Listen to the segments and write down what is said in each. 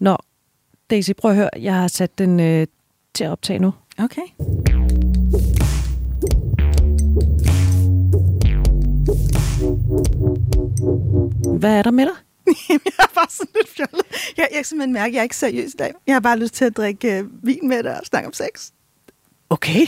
Nå, Daisy, prøv at høre. Jeg har sat den øh, til at optage nu. Okay. Hvad er der med dig? jeg er bare sådan lidt fjollet. Jeg, jeg kan simpelthen mærke, at jeg er ikke seriøs i dag. Jeg har bare lyst til at drikke øh, vin med dig og snakke om sex. Okay.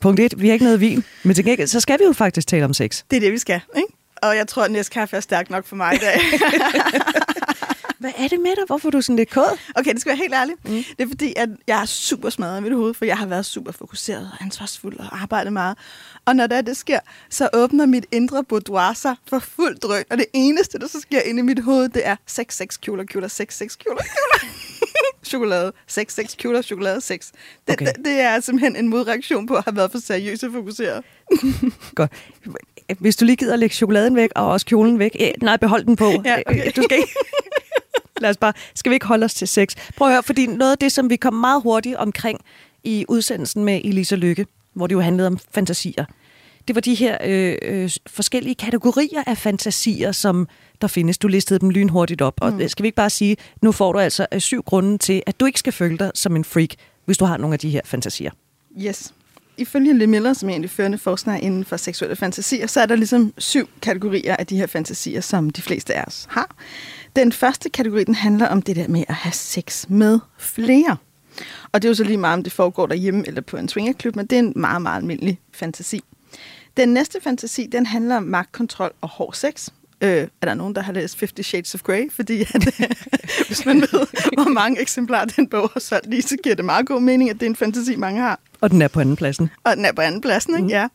Punkt 1. Vi har ikke noget vin. Men til gengæld, så skal vi jo faktisk tale om sex. Det er det, vi skal, ikke? Og jeg tror, at næste kaffe er stærk nok for mig i dag. Hvad er det med dig? Hvorfor er du sådan lidt kod? Okay, det skal være helt ærligt. Mm. Det er fordi, at jeg er super smadret i mit hoved, for jeg har været super fokuseret og ansvarsfuld og arbejdet meget. Og når det, det sker, så åbner mit indre boudoir sig for fuld drøn. Og det eneste, der så sker inde i mit hoved, det er 6, 6 kjoler, kjoler, 6, 6 kjoler, kjoler. chokolade. 6, 6 kjoler, chokolade, 6. Det, okay. det, det er simpelthen en modreaktion på at have været for seriøs og fokuseret. Godt. Hvis du lige gider at lægge chokoladen væk, og også kjolen væk. Eh, nej, behold den på. Ja, okay. Du skal ikke... Lad os bare... Skal vi ikke holde os til sex? Prøv at høre, fordi noget af det, som vi kom meget hurtigt omkring i udsendelsen med Elisa Lykke, hvor det jo handlede om fantasier, det var de her øh, øh, forskellige kategorier af fantasier, som der findes. Du listede dem lynhurtigt op. Og mm. skal vi ikke bare sige, nu får du altså øh, syv grunde til, at du ikke skal føle dig som en freak, hvis du har nogle af de her fantasier. Yes. Ifølge Lee Miller, som er en af de førende forskere inden for seksuelle fantasier, så er der ligesom syv kategorier af de her fantasier, som de fleste af os har. Den første kategori, den handler om det der med at have sex med flere. Og det er jo så lige meget, om det foregår derhjemme eller på en swingerklub, men det er en meget, meget almindelig fantasi. Den næste fantasi, den handler om magtkontrol og hård sex. Øh, er der nogen, der har læst Fifty Shades of Grey? Fordi at, hvis man ved, hvor mange eksemplarer den bog har solgt lige, så giver det meget god mening, at det er en fantasi, mange har. Og den er på anden pladsen. Og den er på anden pladsen, ikke? Mm. ja.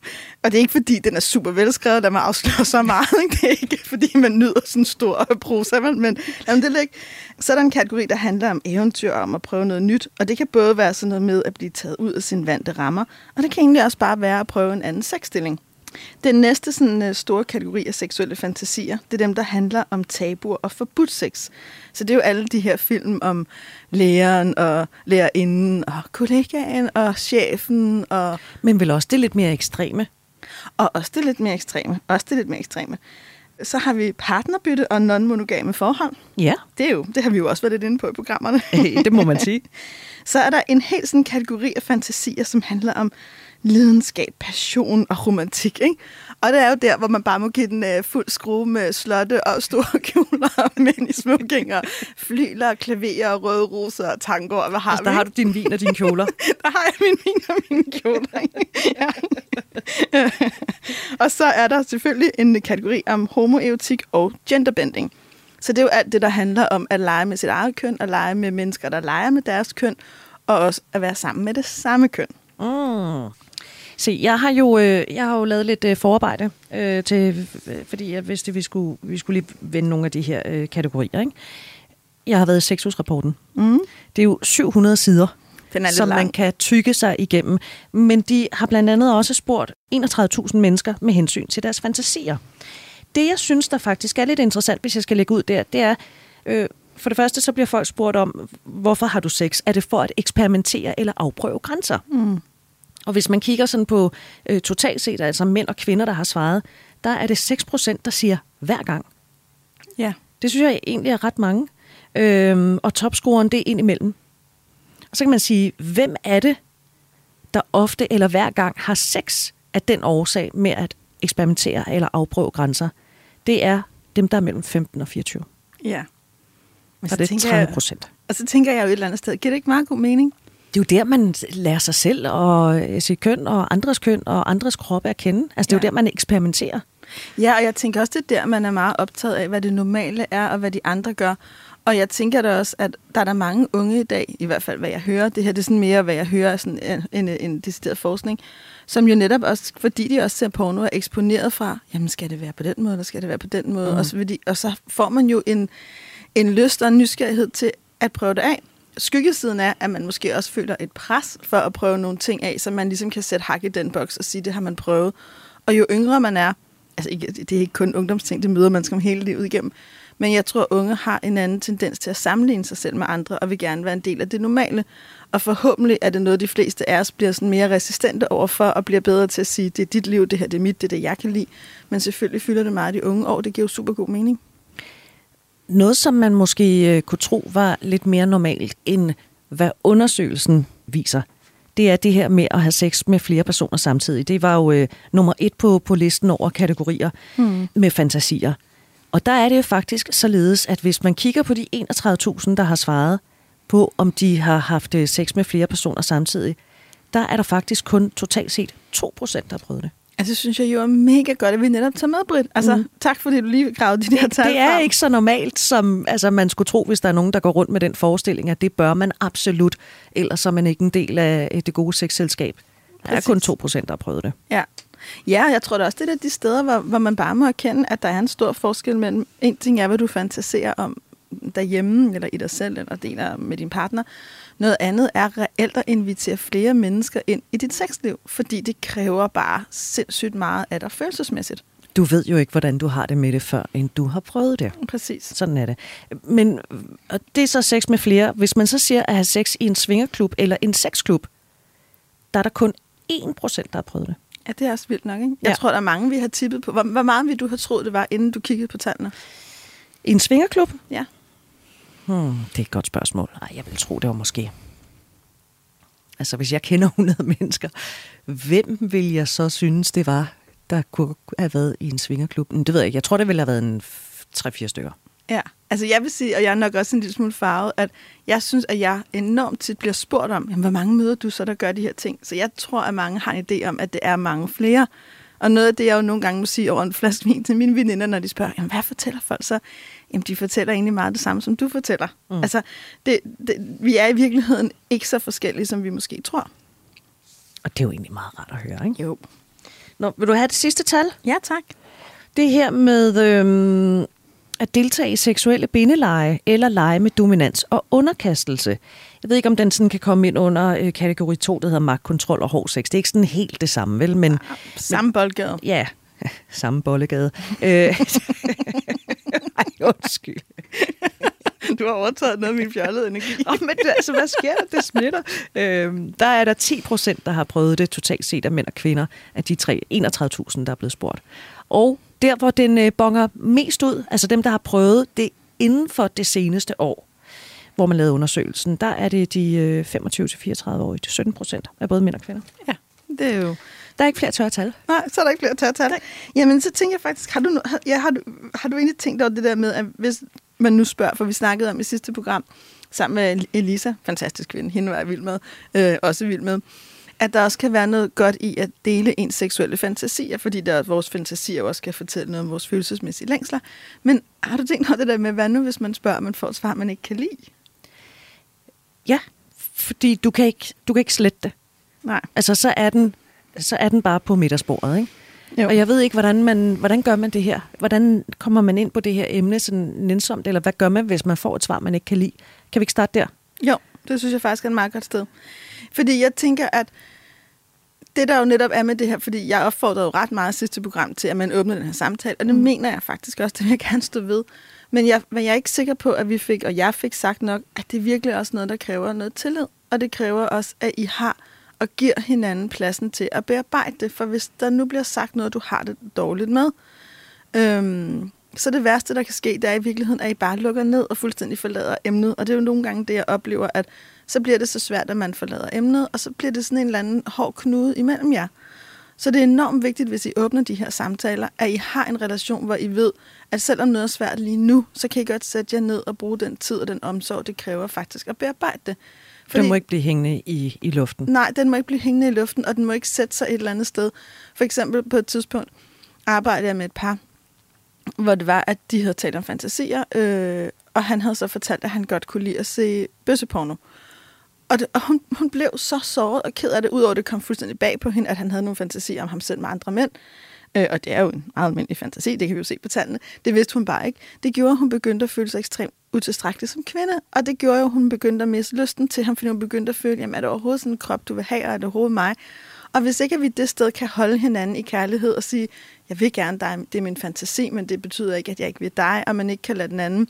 Og det er ikke fordi, den er super velskrevet, der man afslører så meget. Ikke? Det er ikke fordi, man nyder sådan en stor prosa, men, men jamen, det er ikke. Så er der en kategori, der handler om eventyr, om at prøve noget nyt. Og det kan både være sådan noget med at blive taget ud af sin vante rammer, og det kan egentlig også bare være at prøve en anden sexstilling. Den næste sådan, uh, store kategori af seksuelle fantasier, det er dem, der handler om tabuer og forbudt sex. Så det er jo alle de her film om læreren og lærerinden og kollegaen og chefen. Og Men vel også det lidt mere ekstreme? Og også det lidt mere ekstreme. Også det lidt mere ekstreme. Så har vi partnerbytte og non-monogame forhold. Ja. Det, er jo, det har vi jo også været lidt inde på i programmerne. det må man sige. Så er der en helt sådan kategori af fantasier, som handler om lidenskab, passion og romantik. Ikke? Og det er jo der, hvor man bare må give den uh, fuld skrue med slotte og store kjoler og mænd i smokinger, flyler, klaverer, røde roser og tango. Og hvad har altså, vi? der har du din vin og dine kjoler. der har jeg min vin og mine kjoler. ja. og så er der selvfølgelig en kategori om homoerotik og genderbending. Så det er jo alt det, der handler om at lege med sit eget køn, og lege med mennesker, der leger med deres køn, og også at være sammen med det samme køn. Mm. Se, jeg har jo, øh, jeg har jo lavet lidt øh, forarbejde, øh, til, fordi jeg vidste, at vi skulle, vi skulle lige vende nogle af de her øh, kategorier. Ikke? Jeg har været i sexhusrapporten. Mm. Det er jo 700 sider, Den er som lidt man lang. kan tykke sig igennem. Men de har blandt andet også spurgt 31.000 mennesker med hensyn til deres fantasier. Det, jeg synes, der faktisk er lidt interessant, hvis jeg skal lægge ud der, det er, øh, for det første så bliver folk spurgt om, hvorfor har du sex? Er det for at eksperimentere eller afprøve grænser? Mm. Og hvis man kigger sådan på øh, totalt set, altså mænd og kvinder, der har svaret, der er det 6 procent, der siger hver gang. Ja. Det synes jeg egentlig er ret mange. Øhm, og topscoren, det er ind imellem. Og så kan man sige, hvem er det, der ofte eller hver gang har sex af den årsag med at eksperimentere eller afprøve grænser? Det er dem, der er mellem 15 og 24. Ja. Men Og det er tænker 30 jeg, procent. og så tænker jeg jo et eller andet sted, giver det ikke meget god mening? Det er jo der, man lærer sig selv og øh, sit køn og andres køn og andres kroppe at kende. Altså, det er jo Ja. der, man eksperimenterer. Ja, og jeg tænker også, det er der, man er meget optaget af, hvad det normale er, og hvad de andre gør. Og jeg tænker da også, at der er der mange unge i dag, i hvert fald hvad jeg hører, det her det er sådan mere, hvad jeg hører, sådan en, en, en decideret forskning, som jo netop også, fordi de også ser porno, er eksponeret fra, jamen skal det være på den måde, eller skal det være på den måde, Mm. og, så, de, og så får man jo en, en lyst og en nysgerrighed til at prøve det af. Skyggesiden er, at man måske også føler et pres for at prøve nogle ting af, så man ligesom kan sætte hak i den boks og sige, det har man prøvet. Og jo yngre man er, altså ikke, det er ikke kun ungdomsting, det møder man som hele livet igennem, men jeg tror, unge har en anden tendens til at sammenligne sig selv med andre, og vil gerne være en del af det normale. Og forhåbentlig er det noget, de fleste af os bliver sådan mere resistente overfor, og bliver bedre til at sige, det er dit liv, det her det er mit, det er det, jeg kan lide. Men selvfølgelig fylder det meget de unge år, det giver jo super god mening noget, som man måske øh, kunne tro var lidt mere normalt, end hvad undersøgelsen viser, det er det her med at have sex med flere personer samtidig. Det var jo øh, nummer et på, på listen over kategorier mm. med fantasier. Og der er det jo faktisk således, at hvis man kigger på de 31.000, der har svaret på, om de har haft øh, sex med flere personer samtidig, der er der faktisk kun totalt set 2 procent, der har prøvet det. Altså, det synes jeg jo er mega godt, at vi netop tager med, Britt. Altså, mm. tak fordi du lige gravede de der tal Det er frem. ikke så normalt, som altså, man skulle tro, hvis der er nogen, der går rundt med den forestilling, at det bør man absolut, ellers er man ikke en del af det gode sexselskab. Der er kun 2 procent, der har prøvet det. Ja. Ja, jeg tror da også, det er de steder, hvor, hvor man bare må erkende, at der er en stor forskel mellem, en ting er, hvad du fantaserer om derhjemme, eller i dig selv, eller deler med din partner, noget andet er reelt at invitere flere mennesker ind i dit sexliv, fordi det kræver bare sindssygt meget af dig følelsesmæssigt. Du ved jo ikke, hvordan du har det med det, før end du har prøvet det. Præcis. Sådan er det. Men og det er så sex med flere. Hvis man så siger at have sex i en svingerklub eller en sexklub, der er der kun 1%, der har prøvet det. Ja, det er også vildt nok, ikke? Jeg ja. tror, der er mange, vi har tippet på. Hvor, hvor meget vil du have troet, det var, inden du kiggede på tallene? I en svingerklub? Ja. Hmm, det er et godt spørgsmål. Ej, jeg vil tro, det var måske... Altså, hvis jeg kender 100 mennesker, hvem vil jeg så synes, det var, der kunne have været i en svingerklub? Det ved jeg ikke. Jeg tror, det ville have været en 3-4 stykker. Ja, altså jeg vil sige, og jeg er nok også en lille smule farvet, at jeg synes, at jeg enormt tit bliver spurgt om, jamen, hvor mange møder du så, der gør de her ting? Så jeg tror, at mange har en idé om, at det er mange flere. Og noget af det, jeg jo nogle gange må sige over en flaske vin til mine veninder, når de spørger, jamen, hvad fortæller folk så? Jamen, de fortæller egentlig meget det samme, som du fortæller. Mm. Altså, det, det, vi er i virkeligheden ikke så forskellige, som vi måske tror. Og det er jo egentlig meget rart at høre, ikke? Jo. Nå, vil du have det sidste tal? Ja, tak. Det her med øhm, at deltage i seksuelle bindeleje eller lege med dominans og underkastelse. Jeg ved ikke, om den sådan kan komme ind under øh, kategori 2, der hedder magtkontrol og hård sex. Det er ikke sådan helt det samme, vel? Men, ja, samme boldgade. Ja, samme bollegade. Øh, undskyld. Du har overtaget noget af min fjollede energi. oh, men det, altså, hvad sker der? Det smitter. Øhm, der er der 10 procent, der har prøvet det totalt set af mænd og kvinder, af de 31.000, der er blevet spurgt. Og der, hvor den øh, bonger mest ud, altså dem, der har prøvet det inden for det seneste år, hvor man lavede undersøgelsen, der er det de øh, 25-34-årige, 17 procent af både mænd og kvinder. Ja, det er jo der er ikke flere tørre tal. Nej, så er der ikke flere tørre tal. Nej. Jamen, så tænker jeg faktisk, har du, ja, har, du, har du egentlig tænkt over det der med, at hvis man nu spørger, for vi snakkede om i sidste program, sammen med Elisa, fantastisk kvinde, hende var jeg vild med, øh, også vild med, at der også kan være noget godt i at dele ens seksuelle fantasier, fordi der, vores fantasier også kan fortælle noget om vores følelsesmæssige længsler. Men har du tænkt over det der med, hvad nu, hvis man spørger, man får et svar, man ikke kan lide? Ja, fordi du kan ikke, du kan ikke slette det. Nej. Altså, så er den så er den bare på middagsbordet, ikke? Jo. Og jeg ved ikke, hvordan, man, hvordan gør man det her? Hvordan kommer man ind på det her emne sådan nænsomt, eller hvad gør man, hvis man får et svar, man ikke kan lide? Kan vi ikke starte der? Jo, det synes jeg faktisk er et meget godt sted. Fordi jeg tænker, at det der jo netop er med det her, fordi jeg opfordrede jo ret meget sidste program til, at man åbner den her samtale, og det mm. mener jeg faktisk også, det vil jeg gerne stå ved. Men jeg, men jeg er ikke sikker på, at vi fik, og jeg fik sagt nok, at det virkelig også noget, der kræver noget tillid. Og det kræver også, at I har og giver hinanden pladsen til at bearbejde det. For hvis der nu bliver sagt noget, du har det dårligt med, øhm, så det værste, der kan ske, det er i virkeligheden, at I bare lukker ned og fuldstændig forlader emnet. Og det er jo nogle gange det, jeg oplever, at så bliver det så svært, at man forlader emnet, og så bliver det sådan en eller anden hård knude imellem jer. Så det er enormt vigtigt, hvis I åbner de her samtaler, at I har en relation, hvor I ved, at selvom noget er svært lige nu, så kan I godt sætte jer ned og bruge den tid og den omsorg, det kræver faktisk at bearbejde det. Fordi, den må ikke blive hængende i, i luften. Nej, den må ikke blive hængende i luften, og den må ikke sætte sig et eller andet sted. For eksempel på et tidspunkt arbejdede jeg med et par, hvor det var, at de havde talt om fantasier, øh, og han havde så fortalt, at han godt kunne lide at se bøsseporno. Og, det, og hun, hun blev så såret og ked af det, udover det kom fuldstændig bag på hende, at han havde nogle fantasier om ham selv med andre mænd. Øh, Øh, og det er jo en meget almindelig fantasi, det kan vi jo se på tallene. Det vidste hun bare ikke. Det gjorde, at hun begyndte at føle sig ekstremt utilstrækkelig som kvinde, og det gjorde jo, at hun begyndte at miste lysten til ham, fordi hun begyndte at føle, jamen er det overhovedet sådan en krop, du vil have, og er det overhovedet mig? Og hvis ikke at vi det sted kan holde hinanden i kærlighed og sige, jeg vil gerne dig, det er min fantasi, men det betyder ikke, at jeg ikke vil dig, og man ikke kan lade den anden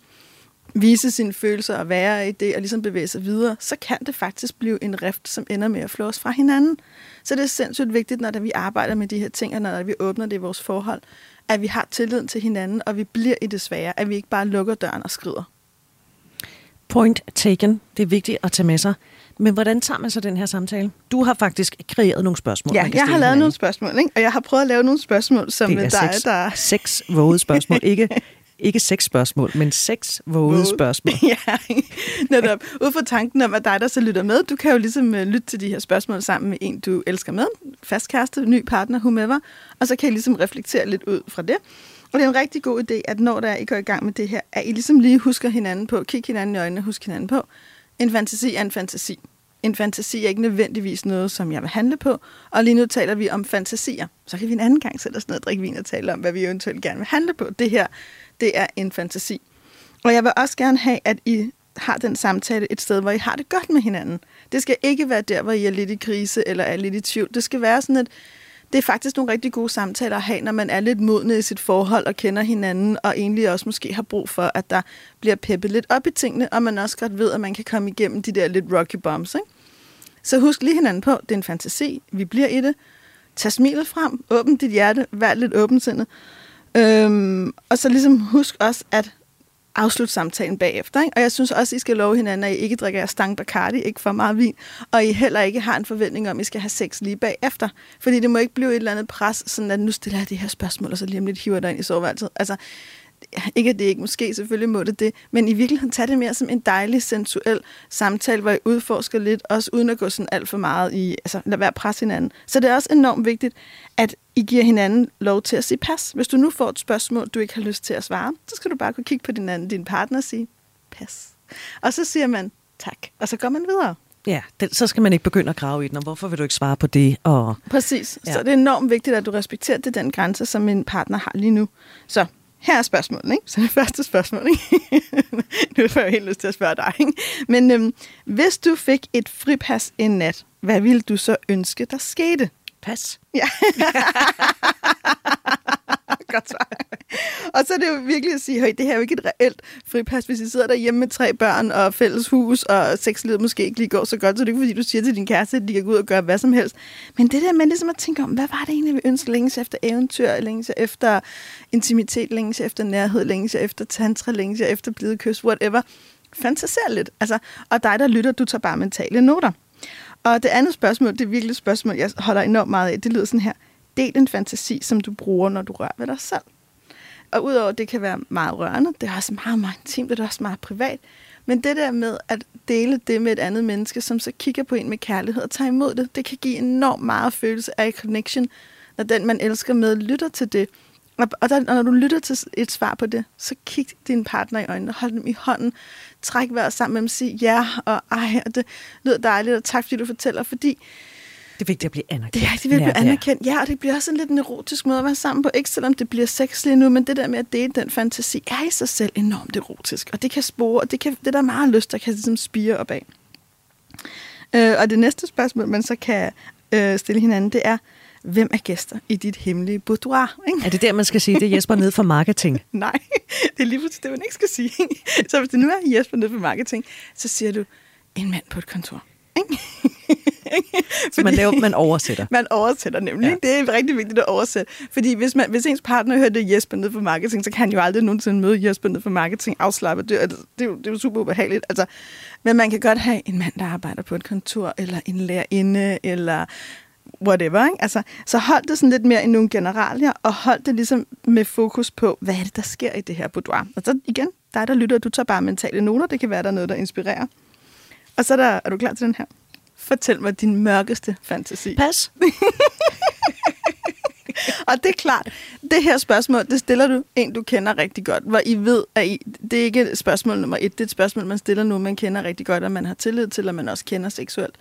vise sine følelser og være i det, og ligesom bevæge sig videre, så kan det faktisk blive en rift, som ender med at flå os fra hinanden. Så det er sindssygt vigtigt, når vi arbejder med de her ting, og når vi åbner det i vores forhold, at vi har tilliden til hinanden, og vi bliver i det svære, at vi ikke bare lukker døren og skrider. Point taken. Det er vigtigt at tage med sig. Men hvordan tager man så den her samtale? Du har faktisk kreeret nogle spørgsmål. Ja, jeg har lavet hinanden. nogle spørgsmål, ikke? og jeg har prøvet at lave nogle spørgsmål, som det er dig, seks, der... seks vågede spørgsmål. Ikke, ikke seks spørgsmål, men seks Våget. spørgsmål. ja, netop. Ud fra tanken om, at dig, der så lytter med, du kan jo ligesom uh, lytte til de her spørgsmål sammen med en, du elsker med, fast kæreste, ny partner, whomever, og så kan I ligesom reflektere lidt ud fra det. Og det er en rigtig god idé, at når der er, I går i gang med det her, at I ligesom lige husker hinanden på, kig hinanden i øjnene, husk hinanden på. En fantasi er en fantasi. En fantasi er ikke nødvendigvis noget, som jeg vil handle på, og lige nu taler vi om fantasier. Så kan vi en anden gang sætte os ned og drikke vin og tale om, hvad vi eventuelt gerne vil handle på. Det her, det er en fantasi. Og jeg vil også gerne have, at I har den samtale et sted, hvor I har det godt med hinanden. Det skal ikke være der, hvor I er lidt i krise eller er lidt i tvivl. Det skal være sådan, at det er faktisk nogle rigtig gode samtaler at have, når man er lidt modne i sit forhold og kender hinanden, og egentlig også måske har brug for, at der bliver peppet lidt op i tingene, og man også godt ved, at man kan komme igennem de der lidt rocky bumps. Ikke? Så husk lige hinanden på, det er en fantasi, vi bliver i det. Tag smilet frem, åbn dit hjerte, vær lidt åbensindet. Øhm, og så ligesom husk også at afslutte samtalen bagefter. Ikke? Og jeg synes også, I skal love hinanden, at I ikke drikker jeres stang Bacardi, ikke for meget vin, og I heller ikke har en forventning om, at I skal have sex lige bagefter. Fordi det må ikke blive et eller andet pres, sådan at nu stiller jeg det her spørgsmål, og så lige om lidt hiver dig ind i soveværelset. Altså, ikke at det ikke måske, selvfølgelig må det det, men i virkeligheden tage det mere som en dejlig, sensuel samtale, hvor I udforsker lidt, også uden at gå sådan alt for meget i, altså lad være presse hinanden. Så det er også enormt vigtigt, at I giver hinanden lov til at sige pas. Hvis du nu får et spørgsmål, du ikke har lyst til at svare, så skal du bare kunne kigge på din, anden, din partner og sige, pas. Og så siger man tak, og så går man videre. Ja, det, så skal man ikke begynde at grave i den, og hvorfor vil du ikke svare på det? Og Præcis. Ja. Så det er enormt vigtigt, at du respekterer det den grænse, som min partner har lige nu. Så her er spørgsmålet, ikke? Så det første spørgsmål, ikke? nu får jeg helt lyst til at spørge dig, ikke? Men øhm, hvis du fik et fripas en nat, hvad ville du så ønske, der skete? pas. Ja. Godt svar. Og så er det jo virkelig at sige, at det her er jo ikke et reelt fripas, hvis I sidder derhjemme med tre børn og fælles hus, og sexlivet måske ikke lige går så godt, så det er ikke fordi, du siger til din kæreste, at de kan gå ud og gøre hvad som helst. Men det der med ligesom at tænke om, hvad var det egentlig, vi ønskede Længes efter eventyr, længes efter intimitet, længes efter nærhed, længes efter tantra, længes efter blide kys, whatever. Fantaser lidt. Altså, og dig, der lytter, du tager bare mentale noter. Og det andet spørgsmål, det er virkelig et spørgsmål, jeg holder enormt meget af. Det lyder sådan her. Del en fantasi, som du bruger, når du rører ved dig selv. Og udover at det kan være meget rørende, det er også meget, meget intimt, det er også meget privat. Men det der med at dele det med et andet menneske, som så kigger på en med kærlighed og tager imod det, det kan give enormt meget følelse af connection, når den, man elsker med, lytter til det. Og, og, der, og når du lytter til et svar på det, så kig din partner i øjnene, hold dem i hånden, træk vejret sammen med dem, sig ja, og ej, og det lyder dejligt, og tak fordi du fortæller, fordi det er vigtigt at blive anerkendt. det er vigtigt at blive anerkendt. Ja, og det bliver også en lidt en erotisk måde at være sammen på. Ikke selvom det bliver sex lige nu, men det der med at dele den fantasi er i sig selv enormt erotisk. Og det kan spore, og det, kan, det er der meget lyst, der kan ligesom spire op af. Øh, og det næste spørgsmål, man så kan øh, stille hinanden, det er, hvem er gæster i dit hemmelige boudoir? Ikke? Er det der, man skal sige, det er Jesper ned for marketing? Nej, det er lige præcis det, man ikke skal sige. Så hvis det nu er Jesper nede for marketing, så siger du, en mand på et kontor. Ikke? Så man, laver, man oversætter. Man oversætter nemlig. Ja. Det er rigtig vigtigt at oversætte. Fordi hvis, man, hvis ens partner hører det Jesper nede for marketing, så kan han jo aldrig nogensinde møde Jesper nede for marketing afslappet. Det, er- det, er jo, det er jo super ubehageligt. Altså, men man kan godt have en mand, der arbejder på et kontor, eller en lærerinde, eller whatever. Ikke? Altså, så hold det sådan lidt mere i nogle generalier, og hold det ligesom med fokus på, hvad er det, der sker i det her boudoir. Og så igen, dig der lytter, du tager bare mentale noter. Det kan være, der er noget, der inspirerer. Og så er, der, er du klar til den her? Fortæl mig din mørkeste fantasi. Pas. Og det er klart, det her spørgsmål, det stiller du en, du kender rigtig godt, hvor I ved, at I, det er ikke et spørgsmål nummer et, det er et spørgsmål, man stiller nu, man kender rigtig godt, og man har tillid til, og man også kender seksuelt.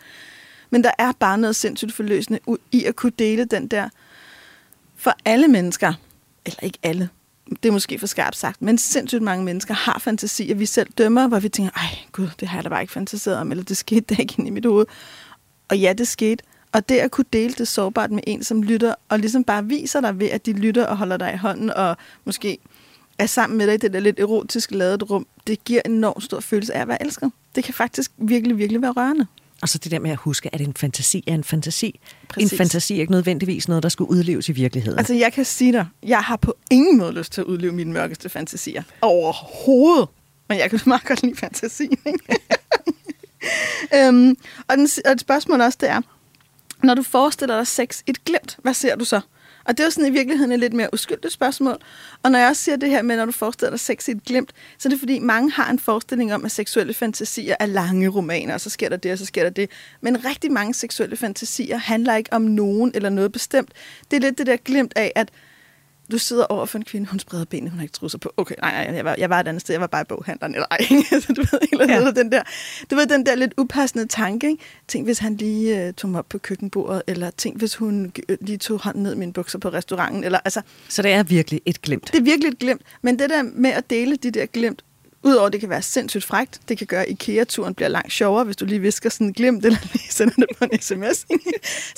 Men der er bare noget sindssygt forløsende i at kunne dele den der for alle mennesker, eller ikke alle, det er måske for skarpt sagt, men sindssygt mange mennesker har fantasier, vi selv dømmer, hvor vi tænker, ej gud, det har jeg da bare ikke fantaseret om, eller det skete da ikke inde i mit hoved. Og ja, det skete. Og det at kunne dele det sårbart med en, som lytter, og ligesom bare viser dig ved, at de lytter og holder dig i hånden, og måske er sammen med dig i det der lidt erotisk ladet rum, det giver en enormt stor følelse af at være elsket. Det kan faktisk virkelig, virkelig være rørende. Og så det der med at huske, at en fantasi er en fantasi. Præcis. En fantasi er ikke nødvendigvis noget, der skulle udleves i virkeligheden. Altså, jeg kan sige dig, jeg har på ingen måde lyst til at udleve mine mørkeste fantasier. Overhovedet. Men jeg kan meget godt lide fantasi. Ikke? øhm, og, den, og et spørgsmål også, det er, når du forestiller dig sex i et glimt, hvad ser du så? Og det er jo sådan i virkeligheden et lidt mere uskyldigt spørgsmål. Og når jeg også siger det her med, når du forestiller dig sex i et glimt, så er det fordi, mange har en forestilling om, at seksuelle fantasier er lange romaner, og så sker der det, og så sker der det. Men rigtig mange seksuelle fantasier handler ikke om nogen eller noget bestemt. Det er lidt det der glimt af, at du sidder over for en kvinde, hun spreder benene, hun har ikke trusser på. Okay, nej, nej, jeg var, jeg var et andet sted, jeg var bare i boghandleren, eller ej. så du ved, eller ja. den der, du ved, den der lidt upassende tanke, ikke? Tænk, hvis han lige uh, tog mig op på køkkenbordet, eller tænk, hvis hun lige tog hånden ned i mine bukser på restauranten, eller altså... Så det er virkelig et glimt? Det er virkelig et glimt, men det der med at dele de der glimt, Udover at det kan være sindssygt frægt, det kan gøre, at IKEA-turen bliver langt sjovere, hvis du lige visker sådan glimt, eller lige sender det på en sms.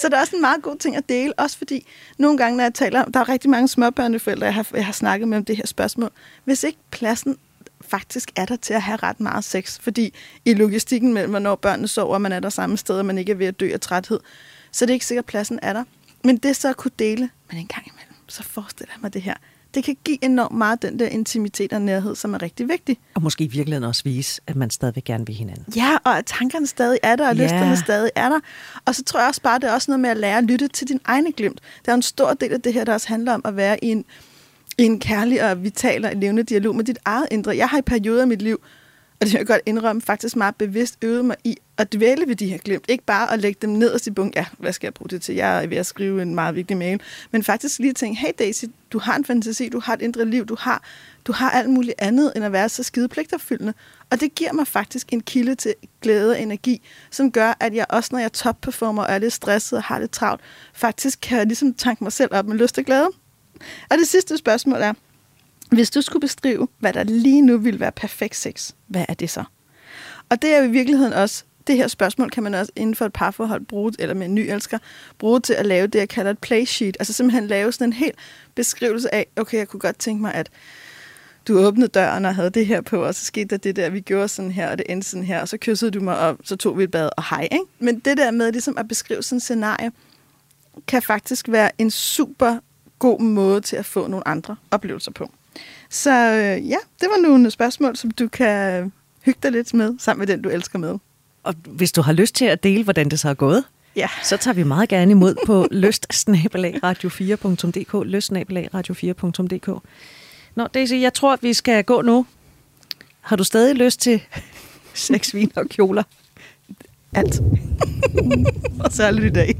så der er også en meget god ting at dele, også fordi nogle gange, når jeg taler, der er rigtig mange småbørneforældre, jeg har, jeg har snakket med om det her spørgsmål. Hvis ikke pladsen faktisk er der til at have ret meget sex, fordi i logistikken mellem, hvornår børnene sover, og man er der samme sted, og man ikke er ved at dø af træthed, så det er ikke sikkert, at pladsen er der. Men det så at kunne dele, men en gang imellem, så forestiller jeg mig det her det kan give enormt meget den der intimitet og nærhed, som er rigtig vigtig. Og måske i virkeligheden også vise, at man stadig vil gerne vil hinanden. Ja, og at tankerne stadig er der, og ja. lysterne stadig er der. Og så tror jeg også bare, det er også noget med at lære at lytte til din egne glimt. Der er en stor del af det her, der også handler om at være i en, i en kærlig og vital og levende dialog med dit eget indre. Jeg har i perioder af mit liv og det vil jeg godt indrømme, faktisk meget bevidst øvet mig i at dvæle ved de her glemt. Ikke bare at lægge dem ned i bunken. Ja, hvad skal jeg bruge det til? Jeg er ved at skrive en meget vigtig mail. Men faktisk lige tænke, hey Daisy, du har en fantasi, du har et indre liv, du har, du har alt muligt andet, end at være så skidepligterfyldende. Og det giver mig faktisk en kilde til glæde og energi, som gør, at jeg også, når jeg topperformer og er lidt stresset og har lidt travlt, faktisk kan jeg ligesom tanke mig selv op med lyst og glæde. Og det sidste spørgsmål er, hvis du skulle beskrive, hvad der lige nu ville være perfekt sex, hvad er det så? Og det er jo i virkeligheden også, det her spørgsmål kan man også inden for et parforhold bruge, eller med en ny elsker, bruge til at lave det, jeg kalder et play sheet. Altså simpelthen lave sådan en helt beskrivelse af, okay, jeg kunne godt tænke mig, at du åbnede døren og havde det her på, og så skete der det der, vi gjorde sådan her, og det endte sådan her, og så kyssede du mig, og så tog vi et bad, og hej, ikke? Men det der med ligesom at beskrive sådan et scenarie, kan faktisk være en super god måde til at få nogle andre oplevelser på. Så øh, ja, det var nogle spørgsmål, som du kan hygge dig lidt med, sammen med den, du elsker med. Og hvis du har lyst til at dele, hvordan det så er gået, ja. så tager vi meget gerne imod på lystsnabelagradio4.dk lystsnabelagradio4.dk Nå, Daisy, jeg tror, at vi skal gå nu. Har du stadig lyst til seks vin og kjoler? Alt. og særligt i dag.